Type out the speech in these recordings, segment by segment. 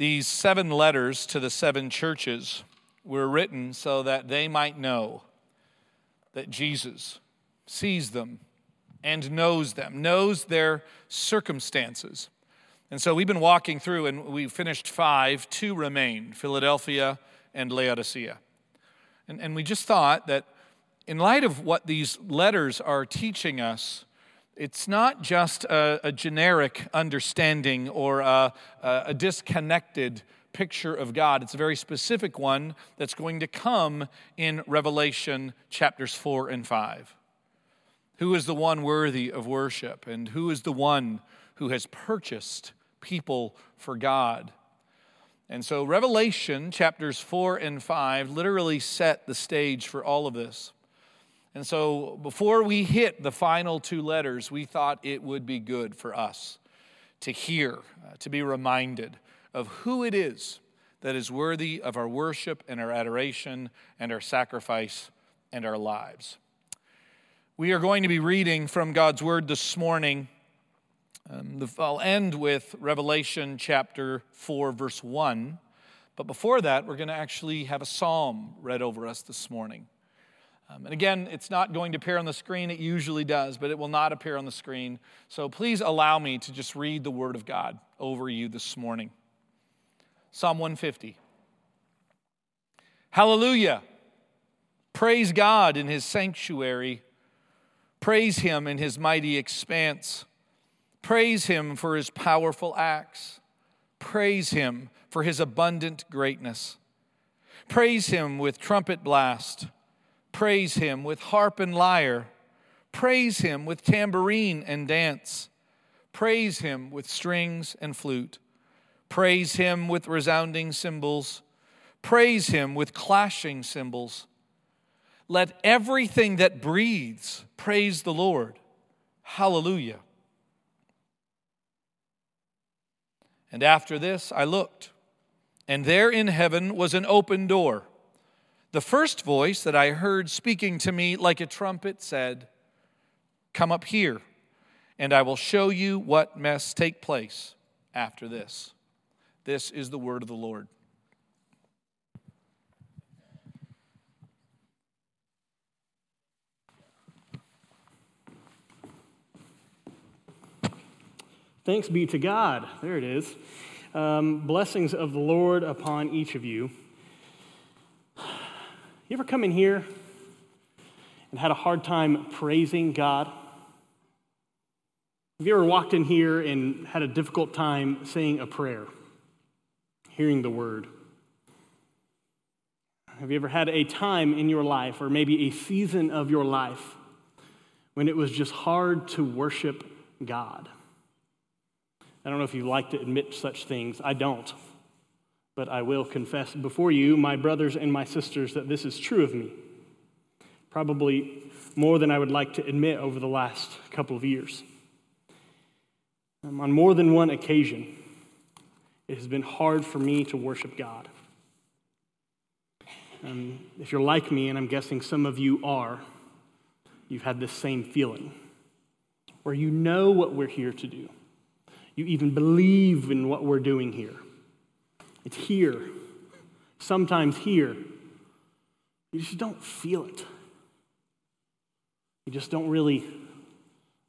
These seven letters to the seven churches were written so that they might know that Jesus sees them and knows them, knows their circumstances. And so we've been walking through and we finished five, two remain Philadelphia and Laodicea. And, and we just thought that in light of what these letters are teaching us, it's not just a, a generic understanding or a, a disconnected picture of God. It's a very specific one that's going to come in Revelation chapters 4 and 5. Who is the one worthy of worship? And who is the one who has purchased people for God? And so, Revelation chapters 4 and 5 literally set the stage for all of this. And so, before we hit the final two letters, we thought it would be good for us to hear, uh, to be reminded of who it is that is worthy of our worship and our adoration and our sacrifice and our lives. We are going to be reading from God's Word this morning. Um, I'll end with Revelation chapter 4, verse 1. But before that, we're going to actually have a psalm read over us this morning. Um, and again, it's not going to appear on the screen. It usually does, but it will not appear on the screen. So please allow me to just read the Word of God over you this morning. Psalm 150. Hallelujah. Praise God in his sanctuary. Praise him in his mighty expanse. Praise him for his powerful acts. Praise him for his abundant greatness. Praise him with trumpet blast. Praise him with harp and lyre. Praise him with tambourine and dance. Praise him with strings and flute. Praise him with resounding cymbals. Praise him with clashing cymbals. Let everything that breathes praise the Lord. Hallelujah. And after this I looked, and there in heaven was an open door. The first voice that I heard speaking to me like a trumpet said, Come up here, and I will show you what must take place after this. This is the word of the Lord. Thanks be to God. There it is. Um, blessings of the Lord upon each of you. You ever come in here and had a hard time praising God? Have you ever walked in here and had a difficult time saying a prayer? hearing the word? Have you ever had a time in your life, or maybe a season of your life, when it was just hard to worship God? I don't know if you like to admit such things. I don't. But I will confess before you, my brothers and my sisters, that this is true of me. Probably more than I would like to admit over the last couple of years. Um, on more than one occasion, it has been hard for me to worship God. Um, if you're like me, and I'm guessing some of you are, you've had this same feeling where you know what we're here to do. You even believe in what we're doing here. It's here, sometimes here. You just don't feel it. You just don't really,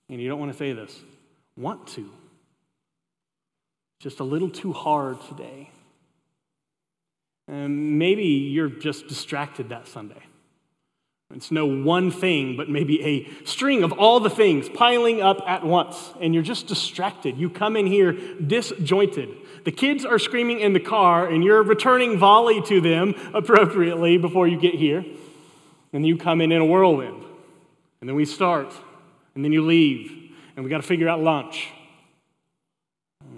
and you don't want to say this, want to just a little too hard today. And maybe you're just distracted that Sunday. It's no one thing, but maybe a string of all the things piling up at once, and you're just distracted. You come in here disjointed. The kids are screaming in the car, and you're returning volley to them appropriately before you get here. And you come in in a whirlwind. And then we start, and then you leave, and we got to figure out lunch.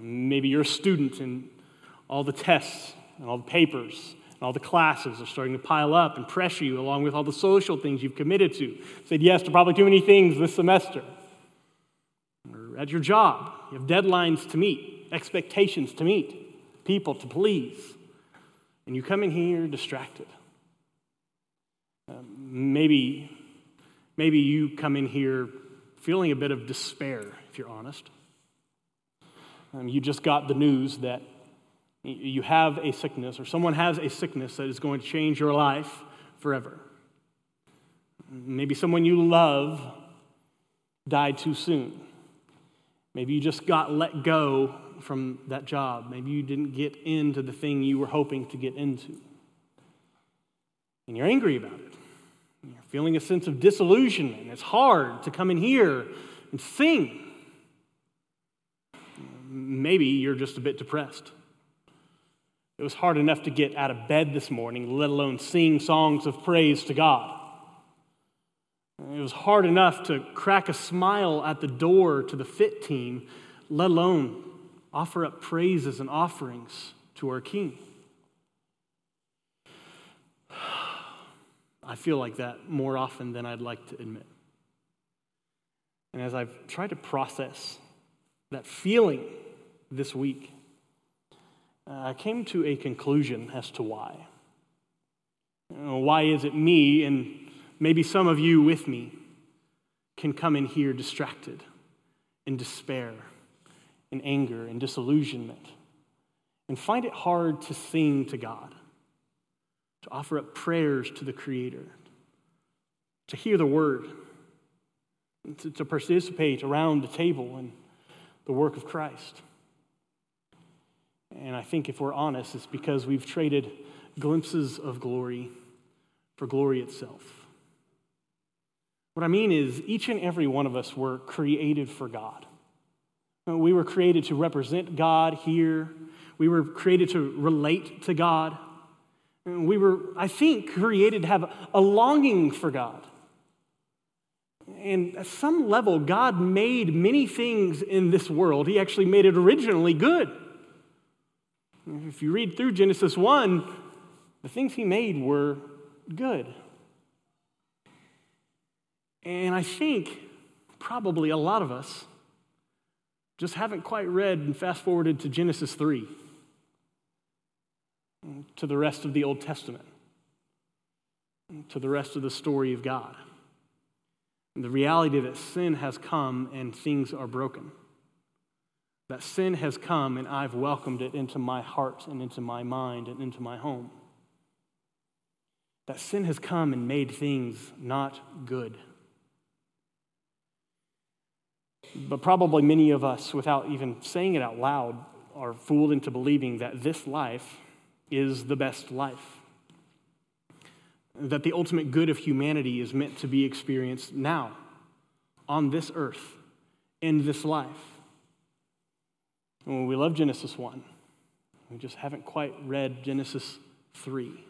Maybe you're a student and all the tests and all the papers all the classes are starting to pile up and pressure you along with all the social things you've committed to. Said yes to probably too many things this semester. Or at your job, you have deadlines to meet, expectations to meet, people to please. And you come in here distracted. Um, maybe, maybe you come in here feeling a bit of despair, if you're honest. Um, you just got the news that You have a sickness, or someone has a sickness that is going to change your life forever. Maybe someone you love died too soon. Maybe you just got let go from that job. Maybe you didn't get into the thing you were hoping to get into. And you're angry about it. You're feeling a sense of disillusionment. It's hard to come in here and sing. Maybe you're just a bit depressed. It was hard enough to get out of bed this morning, let alone sing songs of praise to God. It was hard enough to crack a smile at the door to the fit team, let alone offer up praises and offerings to our King. I feel like that more often than I'd like to admit. And as I've tried to process that feeling this week, Uh, I came to a conclusion as to why. Uh, why is it me and maybe some of you with me can come in here distracted, in despair, in anger, in disillusionment, and find it hard to sing to God, to offer up prayers to the Creator, to hear the Word, to, to participate around the table in the work of Christ. And I think if we're honest, it's because we've traded glimpses of glory for glory itself. What I mean is, each and every one of us were created for God. We were created to represent God here. We were created to relate to God. We were, I think, created to have a longing for God. And at some level, God made many things in this world. He actually made it originally good. If you read through Genesis 1, the things He made were good. And I think probably a lot of us just haven't quite read and fast forwarded to Genesis 3, to the rest of the Old Testament, to the rest of the story of God. And the reality that sin has come and things are broken. That sin has come and I've welcomed it into my heart and into my mind and into my home. That sin has come and made things not good. But probably many of us, without even saying it out loud, are fooled into believing that this life is the best life. That the ultimate good of humanity is meant to be experienced now, on this earth, in this life. And we love Genesis 1, we just haven't quite read Genesis 3.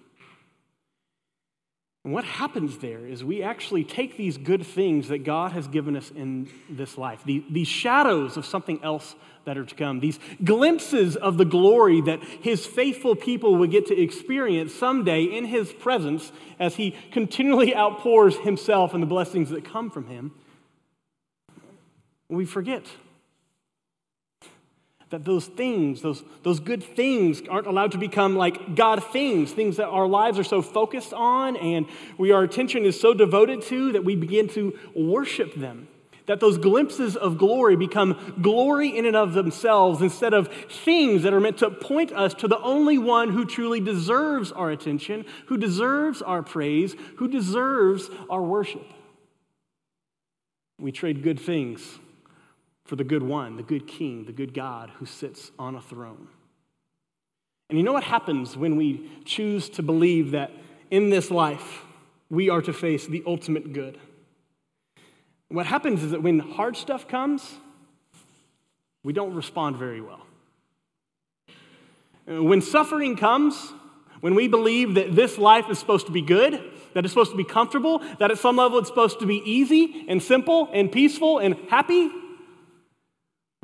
And what happens there is we actually take these good things that God has given us in this life, these shadows of something else that are to come, these glimpses of the glory that His faithful people will get to experience someday in His presence as He continually outpours Himself and the blessings that come from Him. We forget that those things, those, those good things, aren't allowed to become like God things, things that our lives are so focused on and we, our attention is so devoted to that we begin to worship them. That those glimpses of glory become glory in and of themselves instead of things that are meant to point us to the only one who truly deserves our attention, who deserves our praise, who deserves our worship. We trade good things for the good one, the good king, the good God who sits on a throne. And you know what happens when we choose to believe that in this life we are to face the ultimate good? What happens is that when hard stuff comes, we don't respond very well. When suffering comes, when we believe that this life is supposed to be good, that it's supposed to be comfortable, that at some level it's supposed to be easy and simple and peaceful and happy,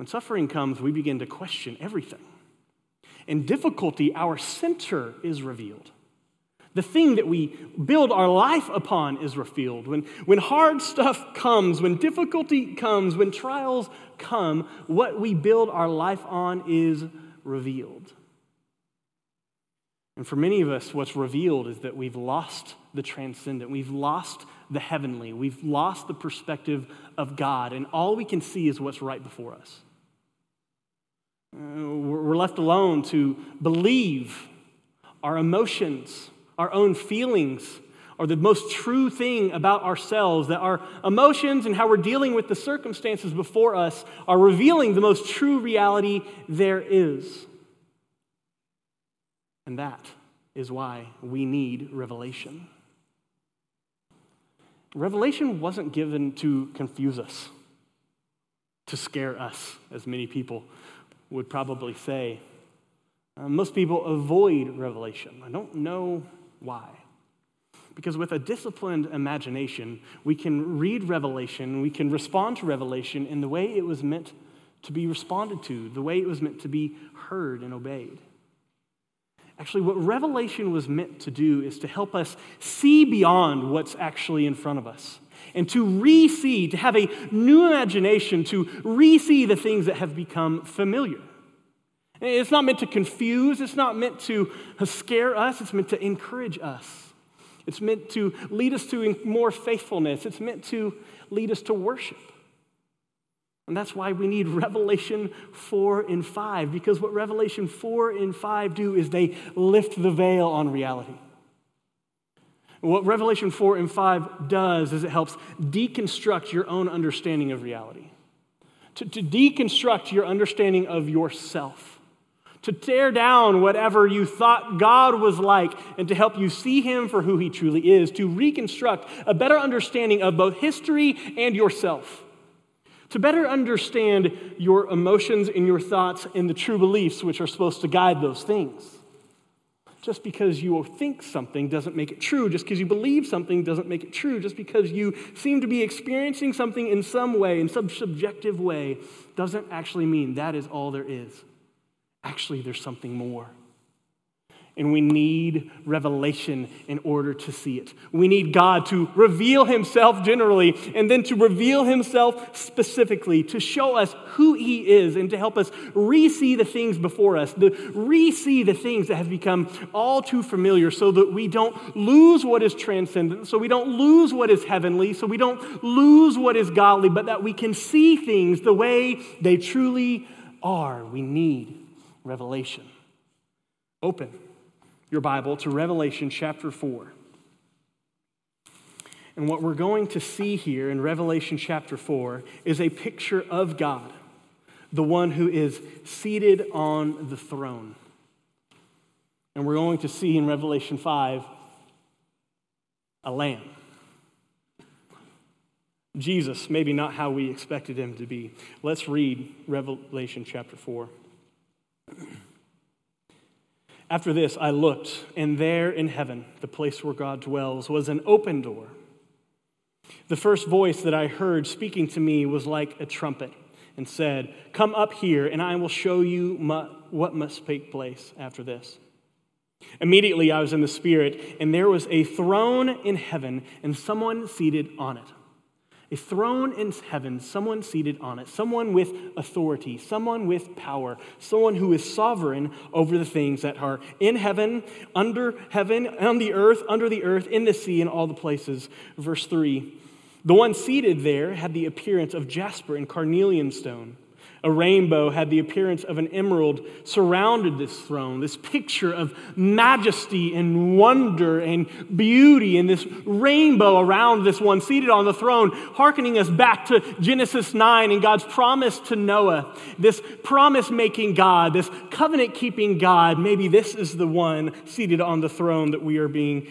when suffering comes, we begin to question everything. In difficulty, our center is revealed. The thing that we build our life upon is revealed. When, when hard stuff comes, when difficulty comes, when trials come, what we build our life on is revealed. And for many of us, what's revealed is that we've lost the transcendent, we've lost the heavenly, we've lost the perspective of God, and all we can see is what's right before us. Uh, we're left alone to believe our emotions, our own feelings, are the most true thing about ourselves, that our emotions and how we're dealing with the circumstances before us are revealing the most true reality there is. And that is why we need revelation. Revelation wasn't given to confuse us, to scare us, as many people would probably say. Uh, most people avoid revelation. I don't know why. Because with a disciplined imagination, we can read Revelation, we can respond to Revelation in the way it was meant to be responded to, the way it was meant to be heard and obeyed. Actually, what Revelation was meant to do is to help us see beyond what's actually in front of us and to re see, to have a new imagination, to re see the things that have become familiar. It's not meant to confuse, it's not meant to scare us, it's meant to encourage us. It's meant to lead us to more faithfulness, it's meant to lead us to worship. And that's why we need Revelation 4 and 5, because what Revelation 4 and 5 do is they lift the veil on reality. What Revelation 4 and 5 does is it helps deconstruct your own understanding of reality, to, to deconstruct your understanding of yourself, to tear down whatever you thought God was like, and to help you see Him for who He truly is, to reconstruct a better understanding of both history and yourself. To better understand your emotions and your thoughts and the true beliefs which are supposed to guide those things. Just because you think something doesn't make it true. Just because you believe something doesn't make it true. Just because you seem to be experiencing something in some way, in some subjective way, doesn't actually mean that is all there is. Actually, there's something more and we need revelation in order to see it. We need God to reveal himself generally and then to reveal himself specifically to show us who he is and to help us re see the things before us, to re see the things that have become all too familiar so that we don't lose what is transcendent, so we don't lose what is heavenly, so we don't lose what is godly, but that we can see things the way they truly are. We need revelation. Open your Bible to Revelation chapter 4. And what we're going to see here in Revelation chapter 4 is a picture of God, the one who is seated on the throne. And we're going to see in Revelation 5 a lamb. Jesus, maybe not how we expected him to be. Let's read Revelation chapter 4. After this, I looked, and there in heaven, the place where God dwells, was an open door. The first voice that I heard speaking to me was like a trumpet and said, Come up here, and I will show you what must take place after this. Immediately I was in the Spirit, and there was a throne in heaven, and someone seated on it a throne in heaven, someone seated on it, someone with authority, someone with power, someone who is sovereign over the things that are in heaven, under heaven, on the earth, under the earth, in the sea, and all the places. Verse 3 The one seated there had the appearance of jasper and carnelian stone. A rainbow had the appearance of an emerald surrounded this throne, this picture of majesty and wonder and beauty, and this rainbow around this one seated on the throne, hearkening us back to Genesis 9 and God's promise to Noah, this promise making God, this covenant keeping God. Maybe this is the one seated on the throne that we are being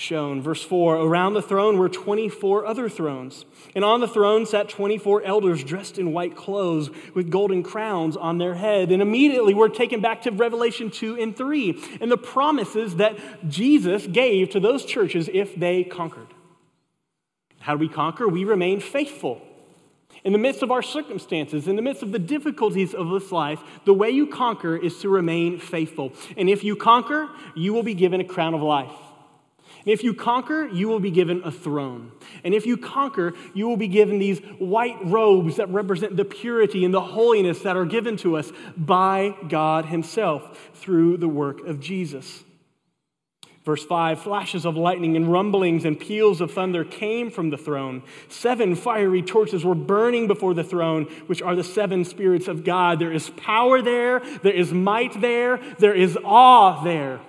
shown. Verse 4 Around the throne were 24 other thrones, and on the throne sat 24 elders dressed in white clothes with golden crowns on their head. And immediately we're taken back to Revelation 2 and 3 and the promises that Jesus gave to those churches if they conquered. How do we conquer? We remain faithful. In the midst of our circumstances, in the midst of the difficulties of this life, the way you conquer is to remain faithful. And if you conquer, you will be given a crown of life. And if you conquer, you will be given a throne. And if you conquer, you will be given these white robes that represent the purity and the holiness that are given to us by God Himself through the work of Jesus. Verse 5 Flashes of lightning and rumblings and peals of thunder came from the throne. Seven fiery torches were burning before the throne, which are the seven spirits of God. There is power there, there is might there, there is awe there.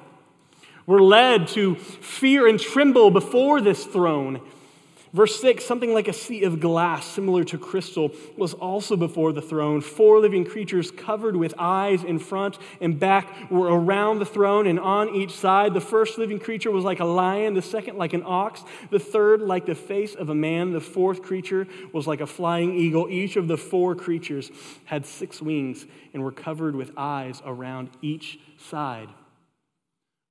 We're led to fear and tremble before this throne. Verse 6 something like a sea of glass, similar to crystal, was also before the throne. Four living creatures covered with eyes in front and back were around the throne and on each side. The first living creature was like a lion, the second like an ox, the third like the face of a man, the fourth creature was like a flying eagle. Each of the four creatures had six wings and were covered with eyes around each side.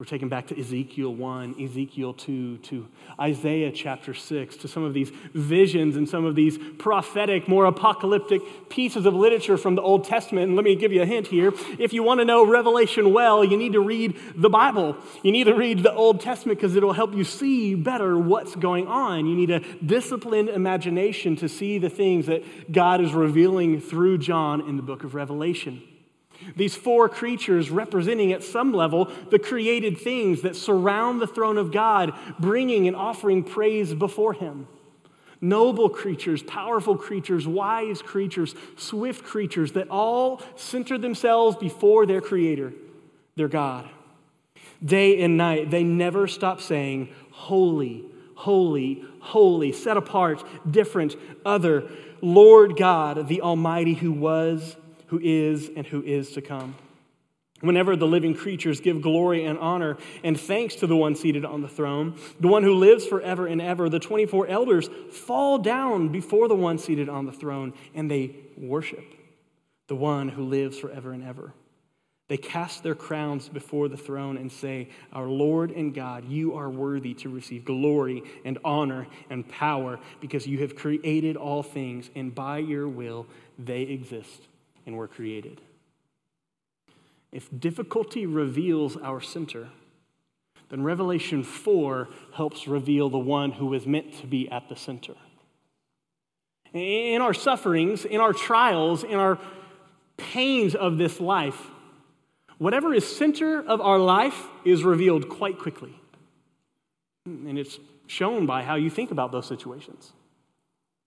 We're taken back to Ezekiel 1, Ezekiel 2, to Isaiah chapter 6, to some of these visions and some of these prophetic, more apocalyptic pieces of literature from the Old Testament. And let me give you a hint here. If you want to know Revelation well, you need to read the Bible. You need to read the Old Testament because it'll help you see better what's going on. You need a disciplined imagination to see the things that God is revealing through John in the book of Revelation. These four creatures representing at some level the created things that surround the throne of God, bringing and offering praise before Him. Noble creatures, powerful creatures, wise creatures, swift creatures that all center themselves before their Creator, their God. Day and night, they never stop saying, Holy, holy, holy, set apart, different, other, Lord God, the Almighty who was who is, and who is to come. Whenever the living creatures give glory and honor and thanks to the one seated on the throne, the one who lives forever and ever, the 24 elders fall down before the one seated on the throne and they worship the one who lives forever and ever. They cast their crowns before the throne and say, Our Lord and God, you are worthy to receive glory and honor and power because you have created all things, and by your will they exist and were created. If difficulty reveals our center, then Revelation 4 helps reveal the one who is meant to be at the center. In our sufferings, in our trials, in our pains of this life, whatever is center of our life is revealed quite quickly. And it's shown by how you think about those situations,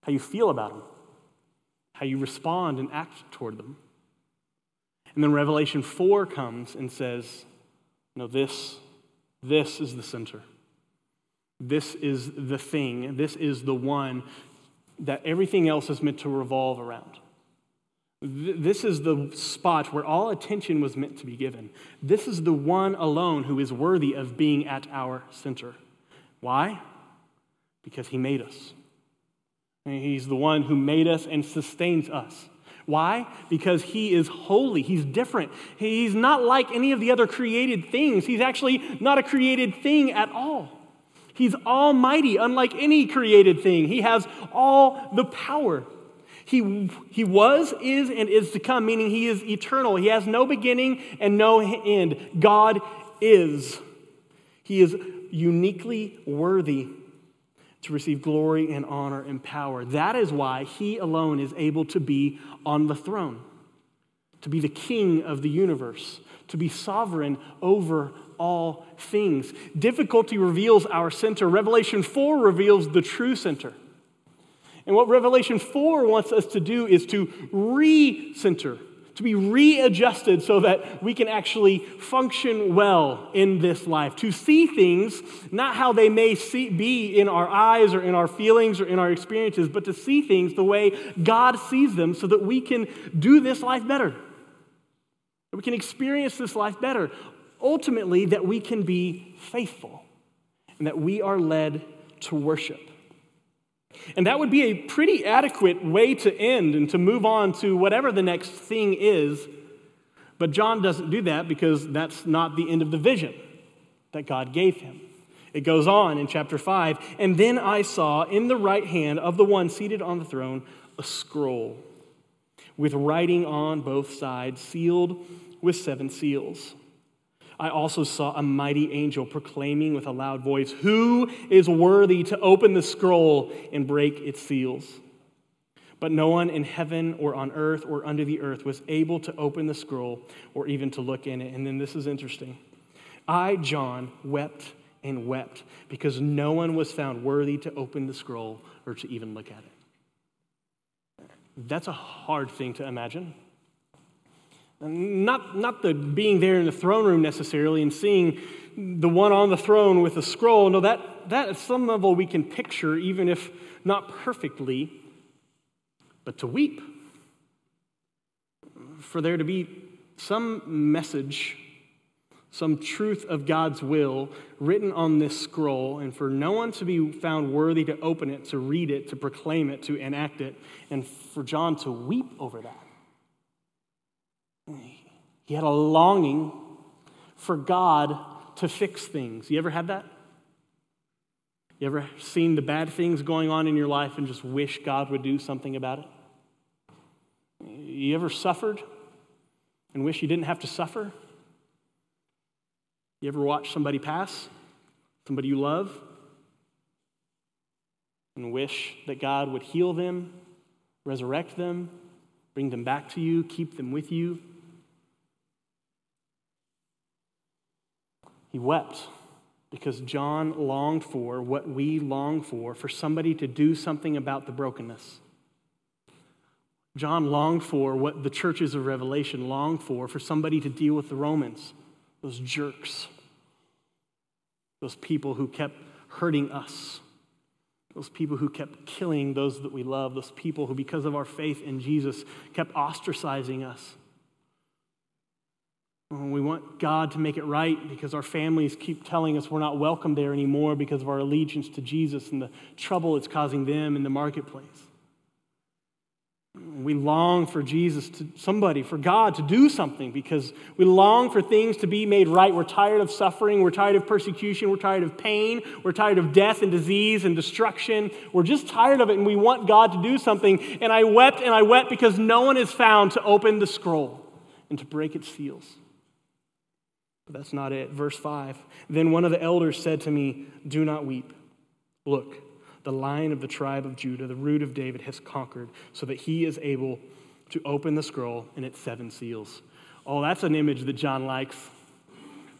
how you feel about them how you respond and act toward them. And then Revelation 4 comes and says, No, this, this is the center. This is the thing. This is the one that everything else is meant to revolve around. This is the spot where all attention was meant to be given. This is the one alone who is worthy of being at our center. Why? Because he made us. He's the one who made us and sustains us. Why? Because he is holy. He's different. He's not like any of the other created things. He's actually not a created thing at all. He's almighty, unlike any created thing. He has all the power. He, he was, is, and is to come, meaning he is eternal. He has no beginning and no end. God is. He is uniquely worthy to receive glory and honor and power. That is why he alone is able to be on the throne, to be the king of the universe, to be sovereign over all things. Difficulty reveals our center. Revelation 4 reveals the true center. And what Revelation 4 wants us to do is to re center to be readjusted so that we can actually function well in this life, to see things not how they may see, be in our eyes or in our feelings or in our experiences, but to see things the way God sees them so that we can do this life better, that we can experience this life better. Ultimately, that we can be faithful and that we are led to worship. And that would be a pretty adequate way to end and to move on to whatever the next thing is. But John doesn't do that because that's not the end of the vision that God gave him. It goes on in chapter 5 And then I saw in the right hand of the one seated on the throne a scroll with writing on both sides, sealed with seven seals. I also saw a mighty angel proclaiming with a loud voice, Who is worthy to open the scroll and break its seals? But no one in heaven or on earth or under the earth was able to open the scroll or even to look in it. And then this is interesting. I, John, wept and wept because no one was found worthy to open the scroll or to even look at it. That's a hard thing to imagine. Not, not the being there in the throne room necessarily and seeing the one on the throne with the scroll. No, that, that at some level we can picture, even if not perfectly, but to weep. For there to be some message some truth of God's will written on this scroll, and for no one to be found worthy to open it, to read it, to proclaim it, to enact it, and for John to weep over that. He had a longing for God to fix things. You ever had that? You ever seen the bad things going on in your life and just wish God would do something about it? You ever suffered and wish you didn't have to suffer? You ever watch somebody pass? Somebody you love? And wish that God would heal them, resurrect them, bring them back to you, keep them with you? He wept because John longed for what we long for for somebody to do something about the brokenness. John longed for what the churches of Revelation longed for for somebody to deal with the Romans, those jerks those people who kept hurting us, those people who kept killing those that we love, those people who, because of our faith in Jesus, kept ostracizing us. Uh, we want God to make it right because our families keep telling us we're not welcome there anymore because of our allegiance to Jesus and the trouble it's causing them in the marketplace. We long for Jesus to, somebody, for God to do something because we long for things to be made right. We're tired of suffering. We're tired of persecution. We're tired of pain. We're tired of death and disease and destruction. We're just tired of it and we want God to do something. And I wept and I wept because no one is found to open the scroll and to break its seals. But that's not it. Verse 5 Then one of the elders said to me, Do not weep. Look, the lion of the tribe of Judah, the root of David, has conquered, so that he is able to open the scroll and its seven seals. Oh, that's an image that John likes.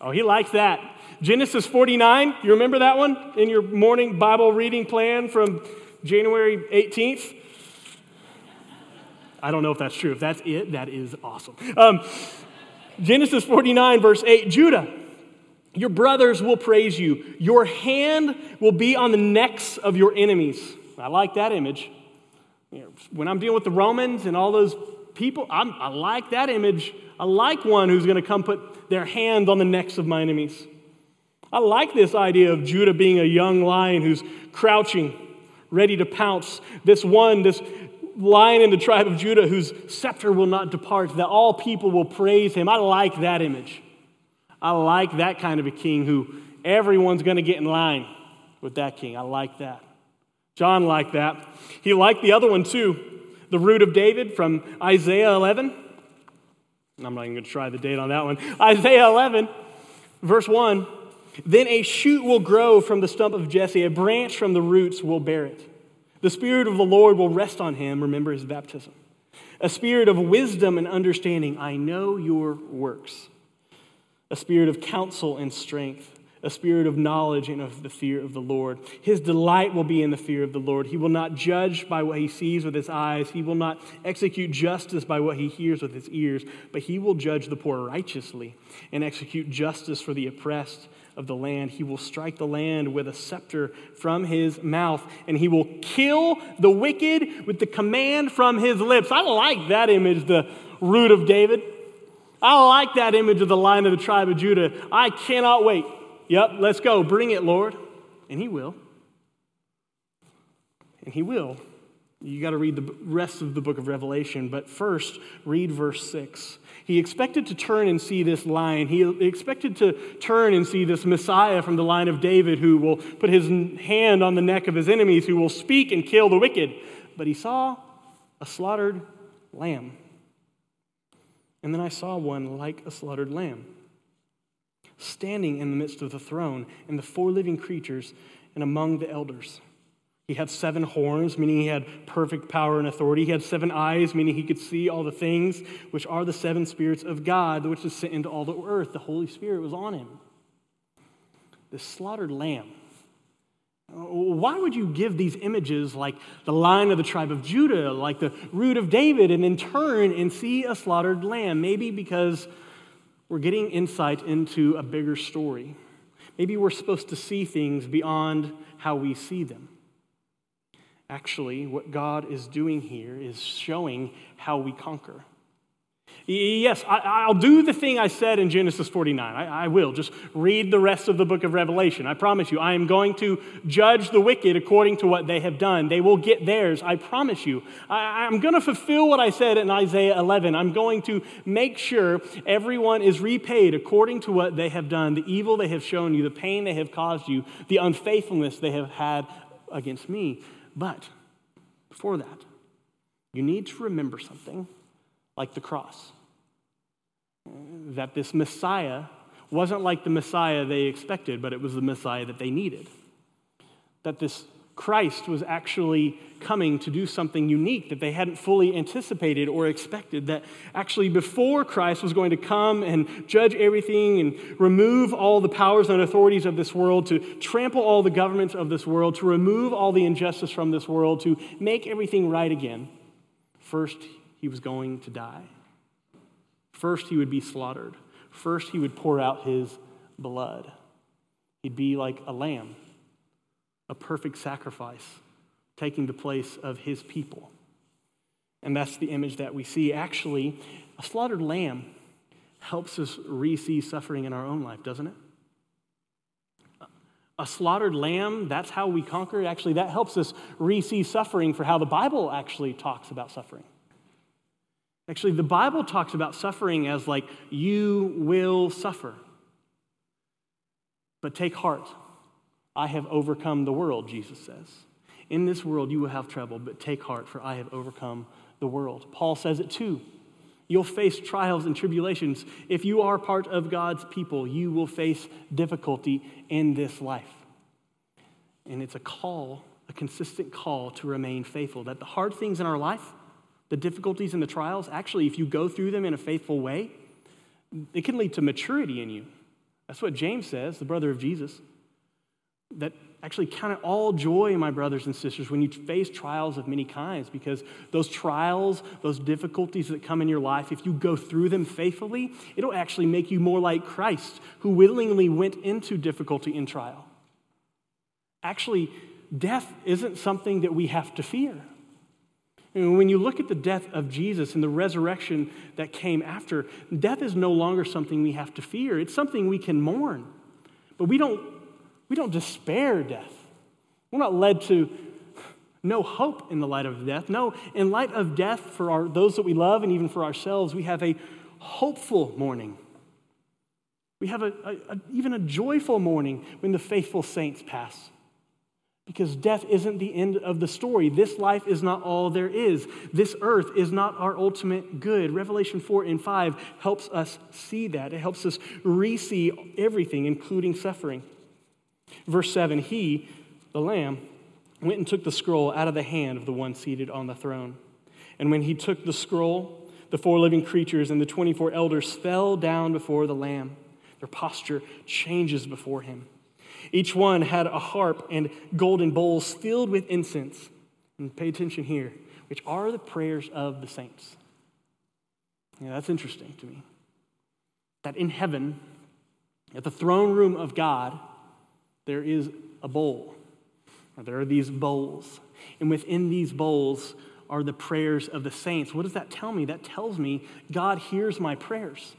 Oh, he likes that. Genesis 49, you remember that one in your morning Bible reading plan from January 18th? I don't know if that's true. If that's it, that is awesome. Um, Genesis 49, verse 8 Judah your brothers will praise you. Your hand will be on the necks of your enemies. I like that image. when I'm dealing with the Romans and all those people, I'm, i like that image. I like one who's going to come put their hand on the necks of my enemies. I like this idea of Judah being a young lion who's crouching, ready to pounce. This one, this lion in the tribe of Judah whose scepter will not depart, that all people will praise him. I like that image. I like that kind of a king who everyone's going to get in line with that king. I like that. John liked that. He liked the other one too, the root of David from Isaiah 11. I'm not even going to try the date on that one. Isaiah 11, verse 1. Then a shoot will grow from the stump of Jesse, a branch from the roots will bear it. The Spirit of the Lord will rest on him. Remember his baptism. A spirit of wisdom and understanding. I know your works a spirit of counsel and strength, a spirit of knowledge and of the fear of the Lord. His delight will be in the fear of the Lord. He will not judge by what he sees with his eyes, he will not execute justice by what he hears with his ears, but he will judge the poor righteously and execute justice for the oppressed of the land. He will strike the land with a scepter from his mouth, and he will kill the wicked with the command from his lips. I like that image, the root of David. I like that image of the lion of the tribe of Judah. I cannot wait. Yep, let's go. Bring it, Lord. And He will. And He will. You got to read the rest of the book of Revelation, but first, read verse 6. He expected to turn and see this lion. He expected to turn and see this Messiah from the line of David who will put his hand on the neck of his enemies, who will speak and kill the wicked. But he saw a slaughtered lamb and then I saw one like a slaughtered lamb, standing in the midst of the throne and the four living creatures and among the elders. He had seven horns, meaning he had perfect power and authority. He had seven eyes, meaning he could see all the things, which are the seven spirits of God, which is sent into all the earth. The Holy Spirit was on him. this slaughtered lamb. Why would you give these images like the line of the tribe of Judah, like the root of David, and then turn and see a slaughtered lamb? Maybe because we're getting insight into a bigger story. Maybe we're supposed to see things beyond how we see them. Actually, what God is doing here is showing how we conquer. Yes, I, will do the thing I said in Genesis 49. I, will. Just read the rest of the book of Revelation. I promise you. I am going to judge the wicked according to what they have done. They will get theirs. I promise you. I'm going to fulfill what I said in Isaiah 11. I'm going to make sure everyone is repaid according to what they have done the evil they have shown you, the pain they have caused you, the unfaithfulness they have had against me. But before that, you need to remember something like the cross. That this Messiah wasn't like the Messiah they expected, but it was the Messiah that they needed. That this Christ was actually coming to do something unique that they hadn't fully anticipated or expected. That actually, before Christ was going to come and judge everything and remove all the powers and authorities of this world, to trample all the governments of this world, to remove all the injustice from this world, to make everything right again, first he was going to die. First, he would be slaughtered. First, he would pour out his blood. He'd be like a lamb, a perfect sacrifice, taking the place of his people. And that's the image that we see. Actually, a slaughtered lamb helps us re see suffering in our own life, doesn't it? A slaughtered lamb, that's how we conquer. Actually, that helps us re see suffering for how the Bible actually talks about suffering. Actually, the Bible talks about suffering as like, you will suffer. But take heart. I have overcome the world, Jesus says. In this world, you will have trouble, but take heart, for I have overcome the world. Paul says it too. You'll face trials and tribulations. If you are part of God's people, you will face difficulty in this life. And it's a call, a consistent call to remain faithful. That the hard things in our life, the difficulties and the trials, actually, if you go through them in a faithful way, it can lead to maturity in you. That's what James says, the brother of Jesus. That actually count it all joy, my brothers and sisters, when you face trials of many kinds, because those trials, those difficulties that come in your life, if you go through them faithfully, it'll actually make you more like Christ, who willingly went into difficulty and trial. Actually, death isn't something that we have to fear. And when you look at the death of Jesus and the resurrection that came after, death is no longer something we have to fear. It's something we can mourn. But we don't, we don't despair death. We're not led to no hope in the light of death. No, in light of death for our, those that we love and even for ourselves, we have a hopeful mourning. We have a, a, a even a joyful mourning when the faithful saints pass. Because death isn't the end of the story. This life is not all there is. This earth is not our ultimate good. Revelation 4 and 5 helps us see that. It helps us re see everything, including suffering. Verse 7 He, the Lamb, went and took the scroll out of the hand of the one seated on the throne. And when he took the scroll, the four living creatures and the 24 elders fell down before the Lamb. Their posture changes before him. Each one had a harp and golden bowls filled with incense. And pay attention here, which are the prayers of the saints. Yeah, that's interesting to me. That in heaven, at the throne room of God, there is a bowl. Or there are these bowls. And within these bowls are the prayers of the saints. What does that tell me? That tells me God hears my prayers.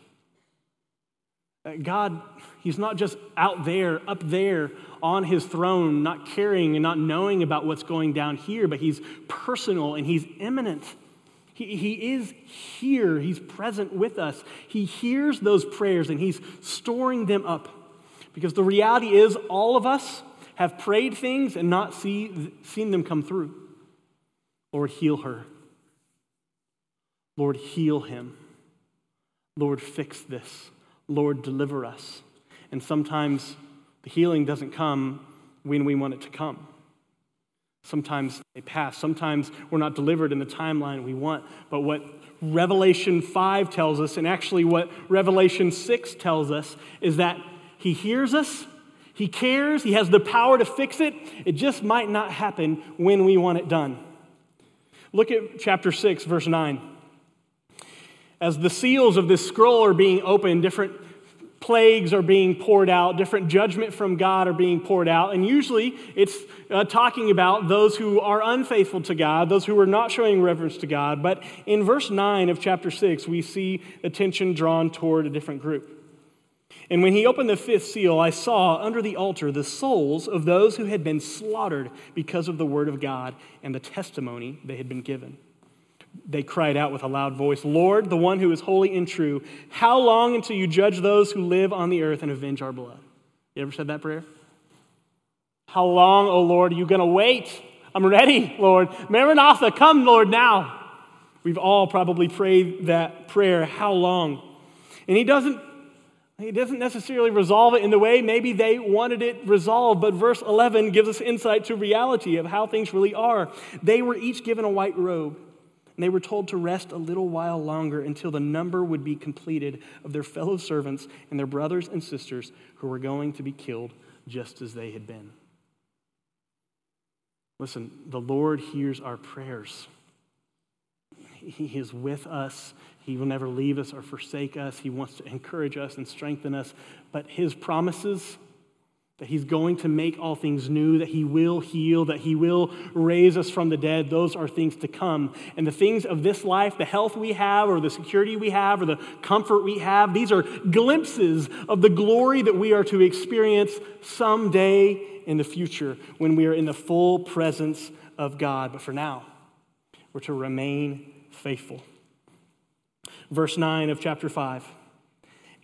Uh, God, He's not just out there, up there on His throne, not caring and not knowing about what's going down here, but He's personal and He's immanent. He, he is here, He's present with us. He hears those prayers and He's storing them up. Because the reality is, all of us have prayed things and not see, seen them come through. Lord, heal her. Lord, heal him. Lord, fix this. Lord, deliver us. And sometimes the healing doesn't come when we want it to come. Sometimes they pass. Sometimes we're not delivered in the timeline we want. But what Revelation 5 tells us, and actually what Revelation 6 tells us, is that He hears us, He cares, He has the power to fix it. It just might not happen when we want it done. Look at chapter 6, verse 9. As the seals of this scroll are being opened, different plagues are being poured out, different judgment from God are being poured out. And usually it's uh, talking about those who are unfaithful to God, those who are not showing reverence to God. But in verse 9 of chapter 6, we see attention drawn toward a different group. And when he opened the fifth seal, I saw under the altar the souls of those who had been slaughtered because of the word of God and the testimony they had been given they cried out with a loud voice, Lord, the one who is holy and true, how long until you judge those who live on the earth and avenge our blood? You ever said that prayer? How long, O oh Lord, are you going to wait? I'm ready, Lord. Maranatha, come, Lord, now. We've all probably prayed that prayer, how long? And he doesn't he doesn't necessarily resolve it in the way maybe they wanted it resolved, but verse 11 gives us insight to reality of how things really are. They were each given a white robe and they were told to rest a little while longer until the number would be completed of their fellow servants and their brothers and sisters who were going to be killed just as they had been. Listen, the Lord hears our prayers. He is with us. He will never leave us or forsake us. He wants to encourage us and strengthen us. But His promises, that he's going to make all things new, that he will heal, that he will raise us from the dead. Those are things to come. And the things of this life, the health we have, or the security we have, or the comfort we have, these are glimpses of the glory that we are to experience someday in the future when we are in the full presence of God. But for now, we're to remain faithful. Verse 9 of chapter 5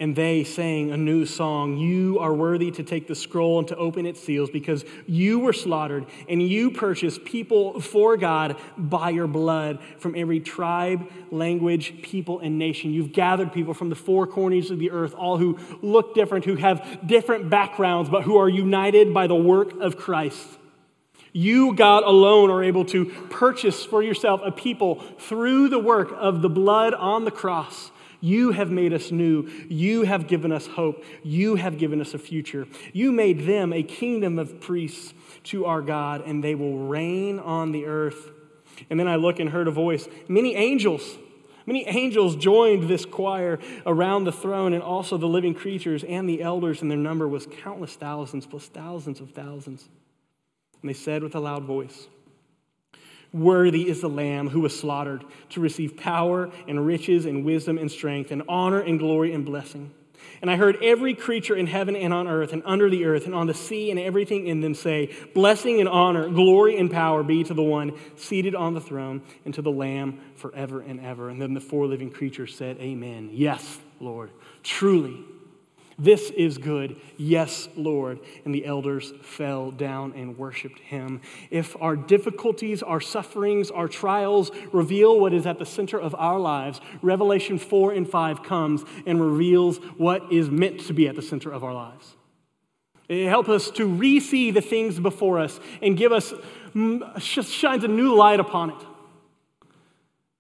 and they sang a new song. You are worthy to take the scroll and to open its seals because you were slaughtered and you purchased people for God by your blood from every tribe, language, people, and nation. You've gathered people from the four corners of the earth, all who look different, who have different backgrounds, but who are united by the work of Christ. You, God alone, are able to purchase for yourself a people through the work of the blood on the cross. You have made us new. You have given us hope. You have given us a future. You made them a kingdom of priests to our God, and they will reign on the earth. And then I look and heard a voice. Many angels, many angels joined this choir around the throne, and also the living creatures and the elders, and their number was countless thousands plus thousands of thousands. And they said with a loud voice, Worthy is the Lamb who was slaughtered to receive power and riches and wisdom and strength and honor and glory and blessing. And I heard every creature in heaven and on earth and under the earth and on the sea and everything in them say, Blessing and honor, glory and power be to the one seated on the throne and to the Lamb forever and ever. And then the four living creatures said, Amen. Yes, Lord, truly. This is good. Yes, Lord. And the elders fell down and worshiped him. If our difficulties, our sufferings, our trials reveal what is at the center of our lives, Revelation 4 and 5 comes and reveals what is meant to be at the center of our lives. It helps us to re see the things before us and give us, mm, just shines a new light upon it.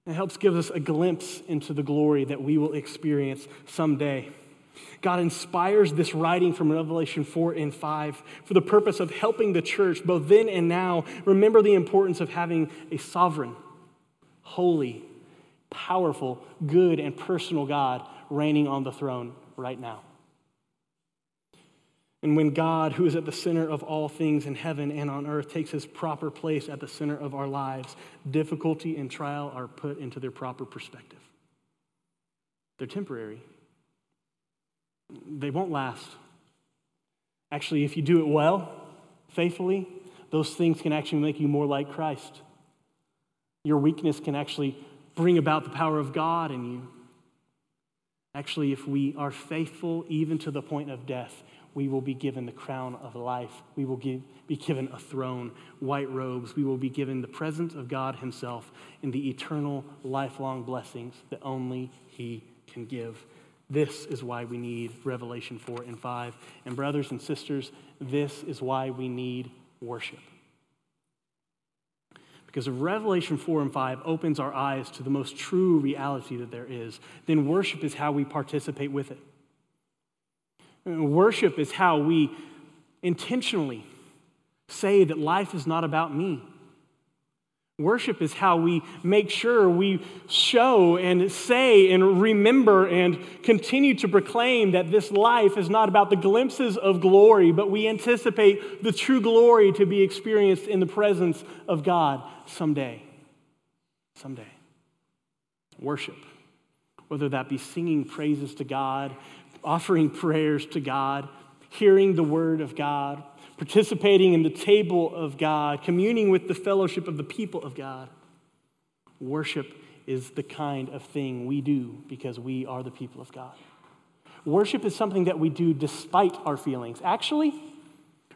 It helps give us a glimpse into the glory that we will experience someday. God inspires this writing from Revelation 4 and 5 for the purpose of helping the church, both then and now, remember the importance of having a sovereign, holy, powerful, good, and personal God reigning on the throne right now. And when God, who is at the center of all things in heaven and on earth, takes his proper place at the center of our lives, difficulty and trial are put into their proper perspective. They're temporary, they won't last. Actually, if you do it well, faithfully, those things can actually make you more like Christ. Your weakness can actually bring about the power of God in you. Actually, if we are faithful even to the point of death, we will be given the crown of life. We will give, be given a throne, white robes. We will be given the presence of God Himself in the eternal, lifelong blessings that only He can give. This is why we need Revelation 4 and 5. And, brothers and sisters, this is why we need worship. Because if Revelation 4 and 5 opens our eyes to the most true reality that there is, then worship is how we participate with it. Worship is how we intentionally say that life is not about me. Worship is how we make sure we show and say and remember and continue to proclaim that this life is not about the glimpses of glory, but we anticipate the true glory to be experienced in the presence of God someday. Someday. Worship, whether that be singing praises to God, offering prayers to God, hearing the word of God, participating in the table of God, communing with the fellowship of the people of God. Worship is the kind of thing we do because we are the people of God. Worship is something that we do despite our feelings. Actually,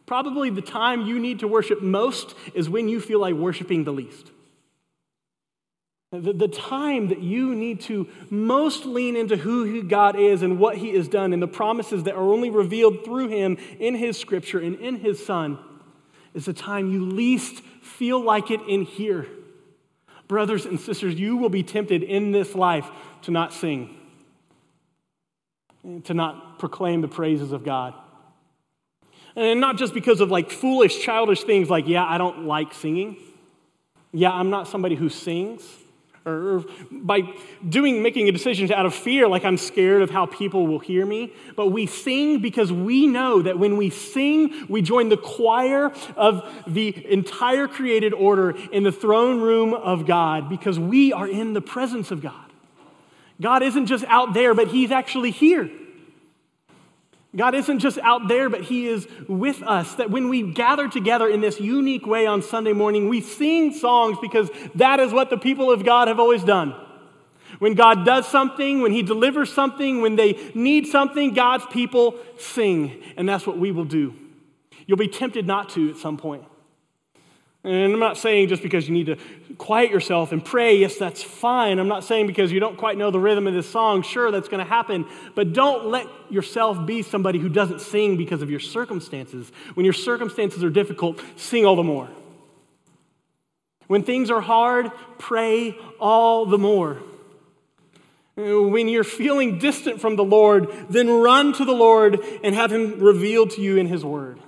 probably the time you need to worship most is when you feel like worshiping the least. The, the time that you need to most lean into who God is and what He has done and the promises that are only revealed through Him in His scripture and in His Son is the time you least feel like it in here. Brothers and sisters, you will be tempted in this life to not sing, to not proclaim the praises of God. And not just because of like foolish, childish things like, yeah, I don't like singing. Yeah, I'm not somebody who sings or by doing making a decision out of fear like i'm scared of how people will hear me. But we sing because we know that when we sing we join the choir of the entire created order in the throne room of god because we are in the presence of god. God isn't just out there but he's actually here God isn't just out there, but He is with us. That when we gather together in this unique way on Sunday morning, we sing songs because that is what the people of God have always done. When God does something, when He delivers something, when they need something, God's people sing. And that's what we will do. You'll be tempted not to at some point. And I'm not saying just because you need to quiet yourself and pray, yes, that's fine. I'm not saying because you don't quite know the rhythm of this song, sure, that's going to happen. But don't let yourself be somebody who doesn't sing because of your circumstances. When your circumstances are difficult, sing all the more. When things are hard, pray all the more. When you're feeling distant from the Lord, then run to the Lord and have Him revealed to you in His Word.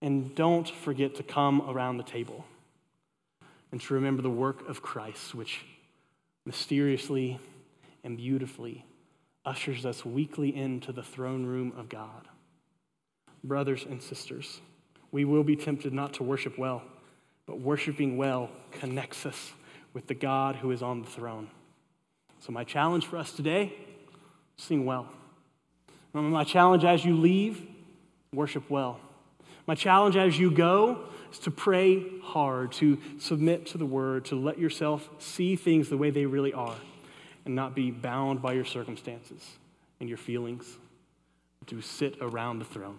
And don't forget to come around the table and to remember the work of Christ, which mysteriously and beautifully ushers us weekly into the throne room of God. Brothers and sisters, we will be tempted not to worship well, but worshiping well connects us with the God who is on the throne. So, my challenge for us today sing well. Remember, my challenge as you leave, worship well. My challenge as you go is to pray hard, to submit to the word, to let yourself see things the way they really are, and not be bound by your circumstances and your feelings, to sit around the throne.